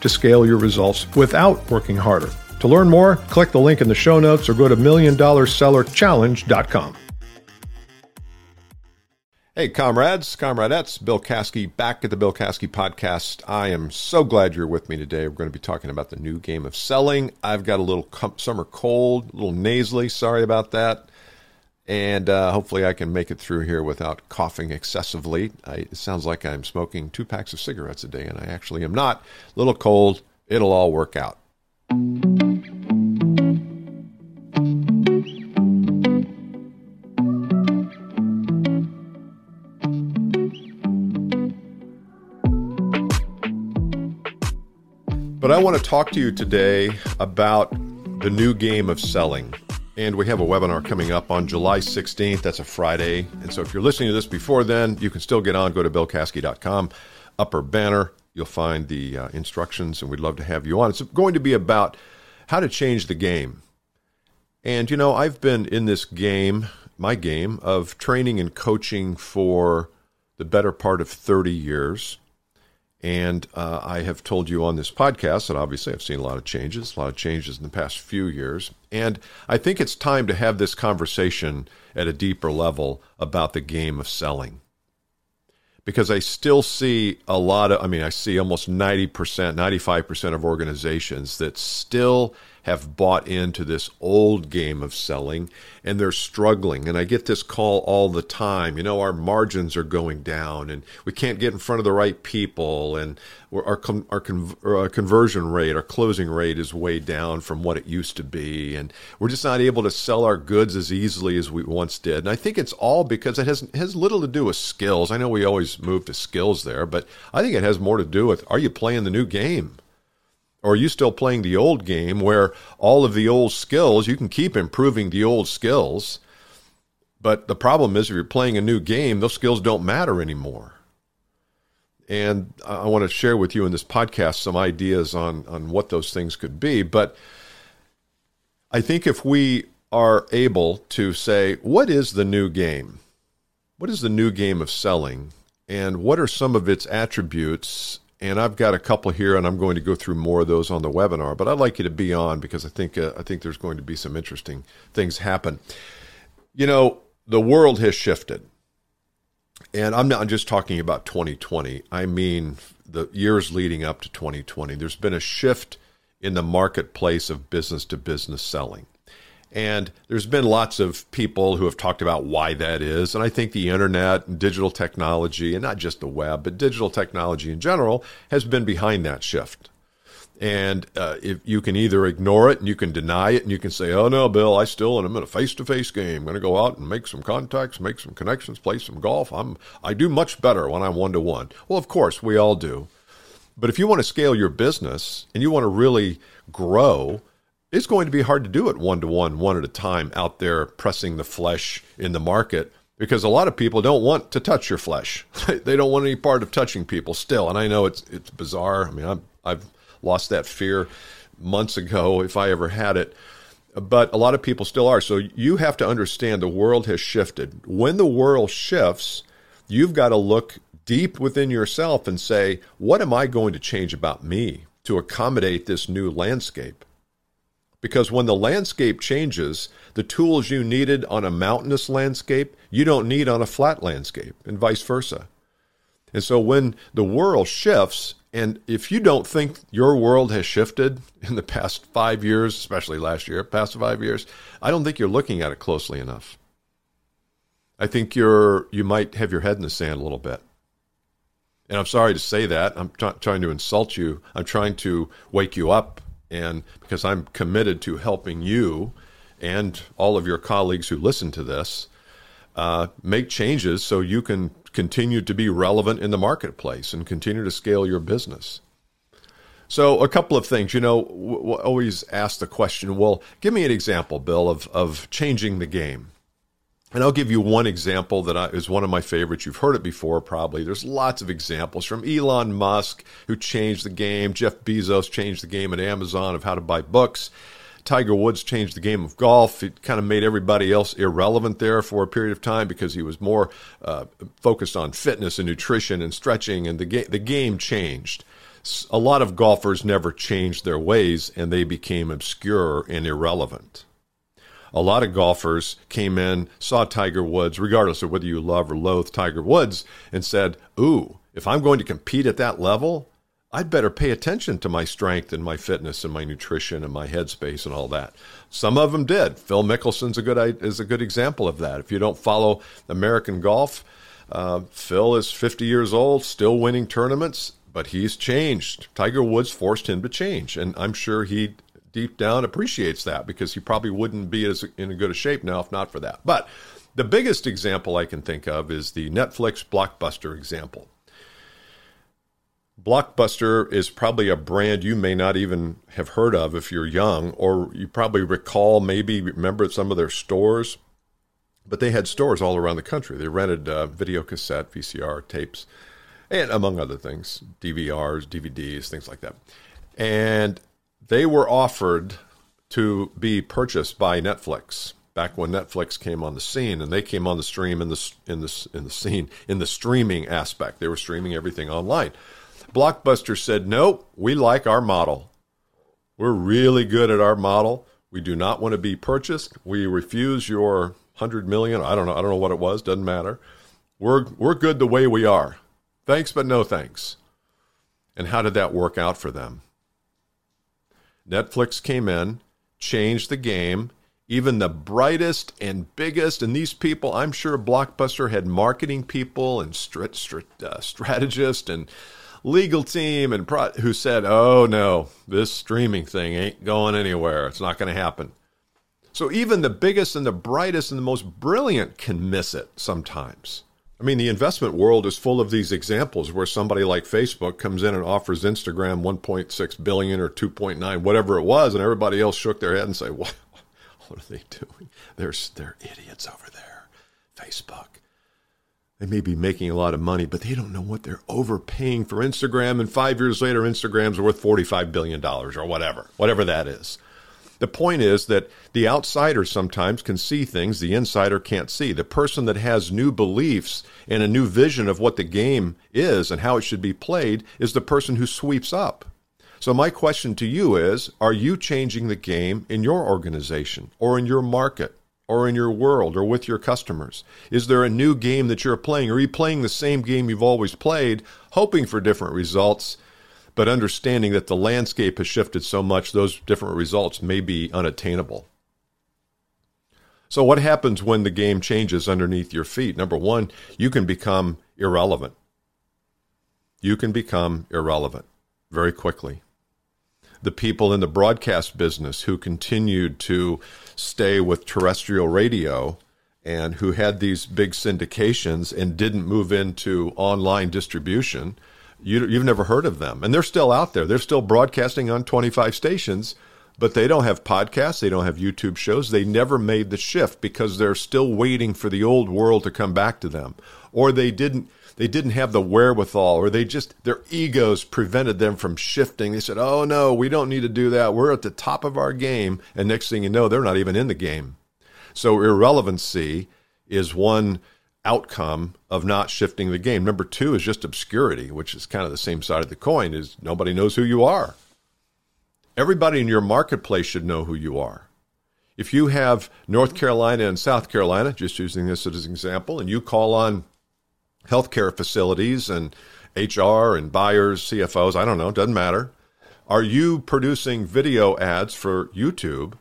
to scale your results without working harder. To learn more, click the link in the show notes or go to milliondollarsellerchallenge.com. Hey, comrades, comradettes, Bill Caskey back at the Bill Caskey podcast. I am so glad you're with me today. We're going to be talking about the new game of selling. I've got a little summer cold, a little nasally. Sorry about that. And uh, hopefully, I can make it through here without coughing excessively. I, it sounds like I'm smoking two packs of cigarettes a day, and I actually am not. A little cold. It'll all work out. But I want to talk to you today about the new game of selling. And we have a webinar coming up on July 16th. That's a Friday. And so if you're listening to this before then, you can still get on. Go to billcaskey.com, upper banner. You'll find the uh, instructions, and we'd love to have you on. It's going to be about how to change the game. And, you know, I've been in this game, my game, of training and coaching for the better part of 30 years. And uh, I have told you on this podcast that obviously I've seen a lot of changes, a lot of changes in the past few years. And I think it's time to have this conversation at a deeper level about the game of selling. Because I still see a lot of, I mean, I see almost 90%, 95% of organizations that still have bought into this old game of selling and they're struggling. And I get this call all the time. You know, our margins are going down and we can't get in front of the right people and our, our, our conversion rate, our closing rate is way down from what it used to be. And we're just not able to sell our goods as easily as we once did. And I think it's all because it has, has little to do with skills. I know we always move to skills there, but I think it has more to do with are you playing the new game? Or are you still playing the old game where all of the old skills, you can keep improving the old skills, but the problem is if you're playing a new game, those skills don't matter anymore. And I want to share with you in this podcast some ideas on, on what those things could be. But I think if we are able to say, what is the new game? What is the new game of selling? And what are some of its attributes and I've got a couple here, and I'm going to go through more of those on the webinar. But I'd like you to be on because I think uh, I think there's going to be some interesting things happen. You know, the world has shifted, and I'm not just talking about 2020. I mean the years leading up to 2020. There's been a shift in the marketplace of business to business selling. And there's been lots of people who have talked about why that is. And I think the internet and digital technology, and not just the web, but digital technology in general, has been behind that shift. And uh, if you can either ignore it and you can deny it and you can say, oh no, Bill, I still, and I'm in a face to face game. I'm going to go out and make some contacts, make some connections, play some golf. I'm, I do much better when I'm one to one. Well, of course, we all do. But if you want to scale your business and you want to really grow, it's going to be hard to do it one to one, one at a time out there pressing the flesh in the market because a lot of people don't want to touch your flesh. they don't want any part of touching people still. And I know it's it's bizarre. I mean, I'm, I've lost that fear months ago if I ever had it. But a lot of people still are. So you have to understand the world has shifted. When the world shifts, you've got to look deep within yourself and say, what am I going to change about me to accommodate this new landscape? Because when the landscape changes, the tools you needed on a mountainous landscape, you don't need on a flat landscape, and vice versa. And so when the world shifts, and if you don't think your world has shifted in the past five years, especially last year, past five years, I don't think you're looking at it closely enough. I think you're you might have your head in the sand a little bit. And I'm sorry to say that. I'm t- trying to insult you. I'm trying to wake you up and because I'm committed to helping you and all of your colleagues who listen to this uh, make changes so you can continue to be relevant in the marketplace and continue to scale your business. So, a couple of things. You know, w- always ask the question, well, give me an example, Bill, of, of changing the game. And I'll give you one example that is one of my favorites. You've heard it before, probably. There's lots of examples from Elon Musk, who changed the game, Jeff Bezos changed the game at Amazon of how to buy books. Tiger Woods changed the game of golf. It kind of made everybody else irrelevant there for a period of time because he was more uh, focused on fitness and nutrition and stretching, and the, ga- the game changed. A lot of golfers never changed their ways and they became obscure and irrelevant a lot of golfers came in, saw Tiger Woods, regardless of whether you love or loathe Tiger Woods, and said, Ooh, if I'm going to compete at that level, I'd better pay attention to my strength and my fitness and my nutrition and my headspace and all that. Some of them did. Phil Mickelson's a good is a good example of that. If you don't follow American golf, uh, Phil is 50 years old, still winning tournaments, but he's changed. Tiger Woods forced him to change, and I'm sure he deep down appreciates that because he probably wouldn't be as in a good a shape now if not for that. But the biggest example I can think of is the Netflix Blockbuster example. Blockbuster is probably a brand you may not even have heard of if you're young, or you probably recall, maybe remember some of their stores. But they had stores all around the country. They rented uh, video cassette, VCR tapes, and among other things, DVRs, DVDs, things like that. And they were offered to be purchased by Netflix back when Netflix came on the scene, and they came on the stream in the in the in the scene in the streaming aspect. They were streaming everything online. Blockbuster said, "No, we like our model. We're really good at our model. We do not want to be purchased. We refuse your hundred million. I don't know. I don't know what it was. Doesn't matter. We're we're good the way we are. Thanks, but no thanks." And how did that work out for them? Netflix came in, changed the game. Even the brightest and biggest, and these people, I'm sure Blockbuster had marketing people and uh, strategists and legal team and pro- who said, "Oh no, this streaming thing ain't going anywhere. It's not going to happen." So even the biggest and the brightest and the most brilliant can miss it sometimes. I mean, the investment world is full of these examples where somebody like Facebook comes in and offers Instagram 1.6 billion or 2.9, whatever it was, and everybody else shook their head and say, "What? What are they doing? They're they're idiots over there, Facebook." They may be making a lot of money, but they don't know what they're overpaying for Instagram. And five years later, Instagram's worth $45 billion or whatever, whatever that is. The point is that the outsider sometimes can see things the insider can't see. The person that has new beliefs and a new vision of what the game is and how it should be played is the person who sweeps up. So, my question to you is Are you changing the game in your organization or in your market or in your world or with your customers? Is there a new game that you're playing? Are you playing the same game you've always played, hoping for different results? But understanding that the landscape has shifted so much, those different results may be unattainable. So, what happens when the game changes underneath your feet? Number one, you can become irrelevant. You can become irrelevant very quickly. The people in the broadcast business who continued to stay with terrestrial radio and who had these big syndications and didn't move into online distribution you, you've never heard of them. And they're still out there. They're still broadcasting on 25 stations, but they don't have podcasts. They don't have YouTube shows. They never made the shift because they're still waiting for the old world to come back to them. Or they didn't they didn't have the wherewithal or they just their egos prevented them from shifting they said oh no we don't need to do that we're at the top of our game and next thing you know they're not even in the game so irrelevancy is one outcome of not shifting the game. Number two is just obscurity, which is kind of the same side of the coin, is nobody knows who you are. Everybody in your marketplace should know who you are. If you have North Carolina and South Carolina, just using this as an example, and you call on healthcare facilities and HR and buyers, CFOs, I don't know, doesn't matter. Are you producing video ads for YouTube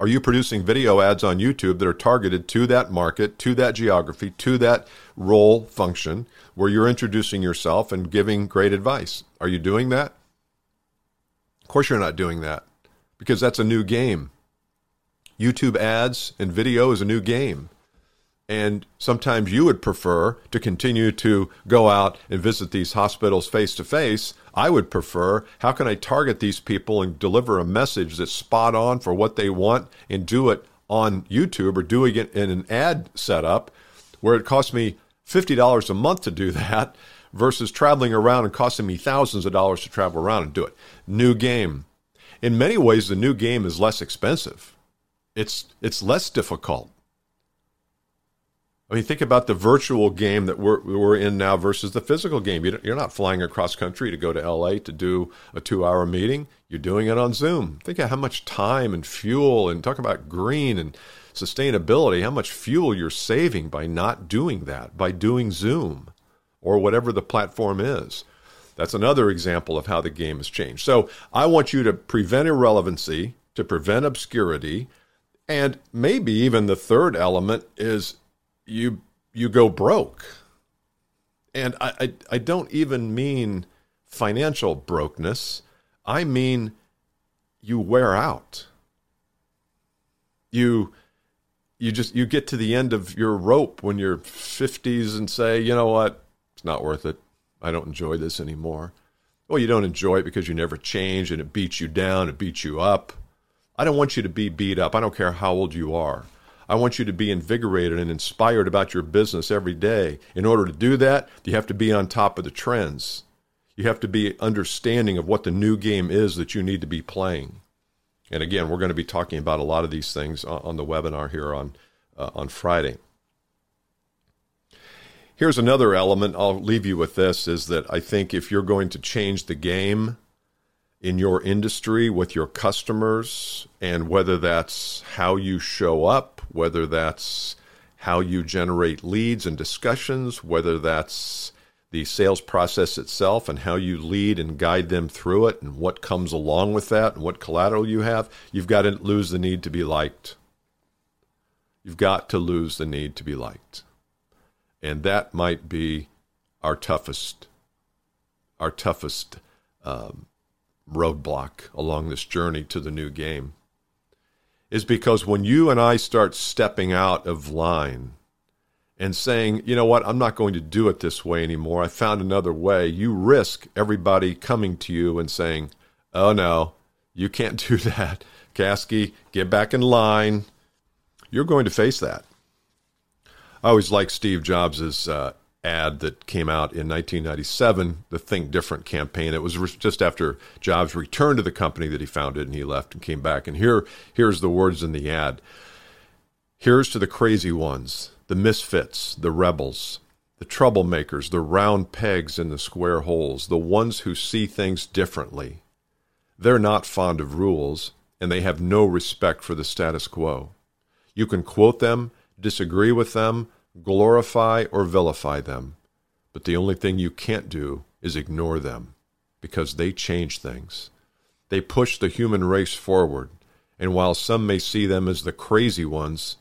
are you producing video ads on YouTube that are targeted to that market, to that geography, to that role function where you're introducing yourself and giving great advice? Are you doing that? Of course, you're not doing that because that's a new game. YouTube ads and video is a new game. And sometimes you would prefer to continue to go out and visit these hospitals face to face. I would prefer how can I target these people and deliver a message that's spot on for what they want and do it on YouTube or doing it in an ad setup where it costs me $50 a month to do that versus traveling around and costing me thousands of dollars to travel around and do it. New game. In many ways, the new game is less expensive. It's, it's less difficult. I mean, think about the virtual game that we're, we're in now versus the physical game. You're not flying across country to go to LA to do a two hour meeting. You're doing it on Zoom. Think of how much time and fuel and talk about green and sustainability, how much fuel you're saving by not doing that, by doing Zoom or whatever the platform is. That's another example of how the game has changed. So I want you to prevent irrelevancy, to prevent obscurity, and maybe even the third element is you you go broke. And I, I, I don't even mean financial brokenness. I mean you wear out. You you just you get to the end of your rope when you're 50s and say, you know what, it's not worth it. I don't enjoy this anymore. Well, you don't enjoy it because you never change and it beats you down, it beats you up. I don't want you to be beat up. I don't care how old you are. I want you to be invigorated and inspired about your business every day. In order to do that, you have to be on top of the trends. You have to be understanding of what the new game is that you need to be playing. And again, we're going to be talking about a lot of these things on the webinar here on uh, on Friday. Here's another element. I'll leave you with this: is that I think if you're going to change the game in your industry with your customers, and whether that's how you show up, whether that's how you generate leads and discussions, whether that's the sales process itself and how you lead and guide them through it and what comes along with that and what collateral you have, you've got to lose the need to be liked. You've got to lose the need to be liked. And that might be our toughest, our toughest um, roadblock along this journey to the new game is because when you and I start stepping out of line and saying, you know what, I'm not going to do it this way anymore, I found another way, you risk everybody coming to you and saying, oh no, you can't do that. Caskey, get back in line. You're going to face that. I always like Steve Jobs' uh, ad that came out in 1997, the Think Different campaign. It was just after Jobs returned to the company that he founded and he left and came back. And here, here's the words in the ad. Here's to the crazy ones, the misfits, the rebels, the troublemakers, the round pegs in the square holes, the ones who see things differently. They're not fond of rules, and they have no respect for the status quo. You can quote them, disagree with them, glorify or vilify them, but the only thing you can't do is ignore them because they change things. They push the human race forward, and while some may see them as the crazy ones,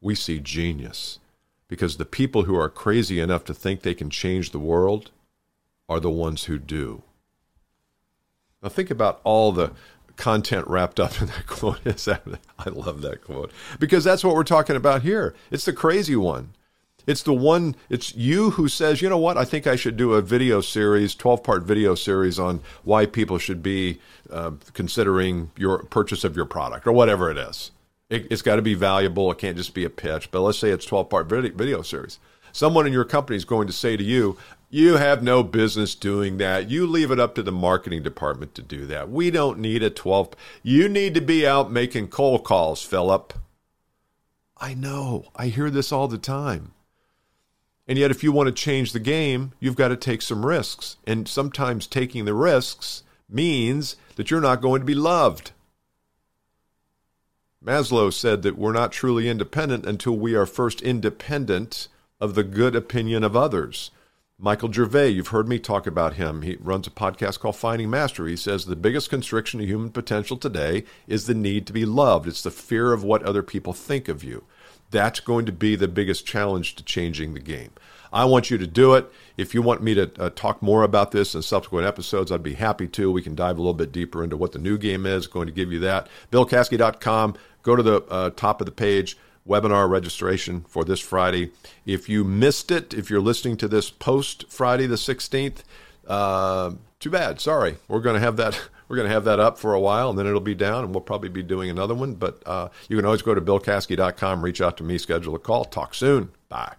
we see genius because the people who are crazy enough to think they can change the world are the ones who do. Now, think about all the content wrapped up in that quote. I love that quote because that's what we're talking about here. It's the crazy one. It's the one, it's you who says, you know what, I think I should do a video series, 12 part video series on why people should be uh, considering your purchase of your product or whatever it is. It, has got to be valuable. It can't just be a pitch. But let's say it's 12 part video, video series. Someone in your company is going to say to you, you have no business doing that. You leave it up to the marketing department to do that. We don't need a 12. You need to be out making cold calls, Philip. I know. I hear this all the time. And yet, if you want to change the game, you've got to take some risks. And sometimes taking the risks means that you're not going to be loved. Maslow said that we're not truly independent until we are first independent of the good opinion of others. Michael Gervais, you've heard me talk about him. He runs a podcast called Finding Mastery. He says the biggest constriction to human potential today is the need to be loved. It's the fear of what other people think of you. That's going to be the biggest challenge to changing the game. I want you to do it. If you want me to uh, talk more about this in subsequent episodes, I'd be happy to. We can dive a little bit deeper into what the new game is. going to give you that. BillCaskey.com. Go to the uh, top of the page. webinar registration for this Friday. If you missed it, if you're listening to this post Friday the 16th, uh, too bad. Sorry. We're going to have that. We're going to have that up for a while, and then it'll be down, and we'll probably be doing another one. But uh, you can always go to BillCaskey.com, reach out to me, schedule a call. Talk soon. Bye.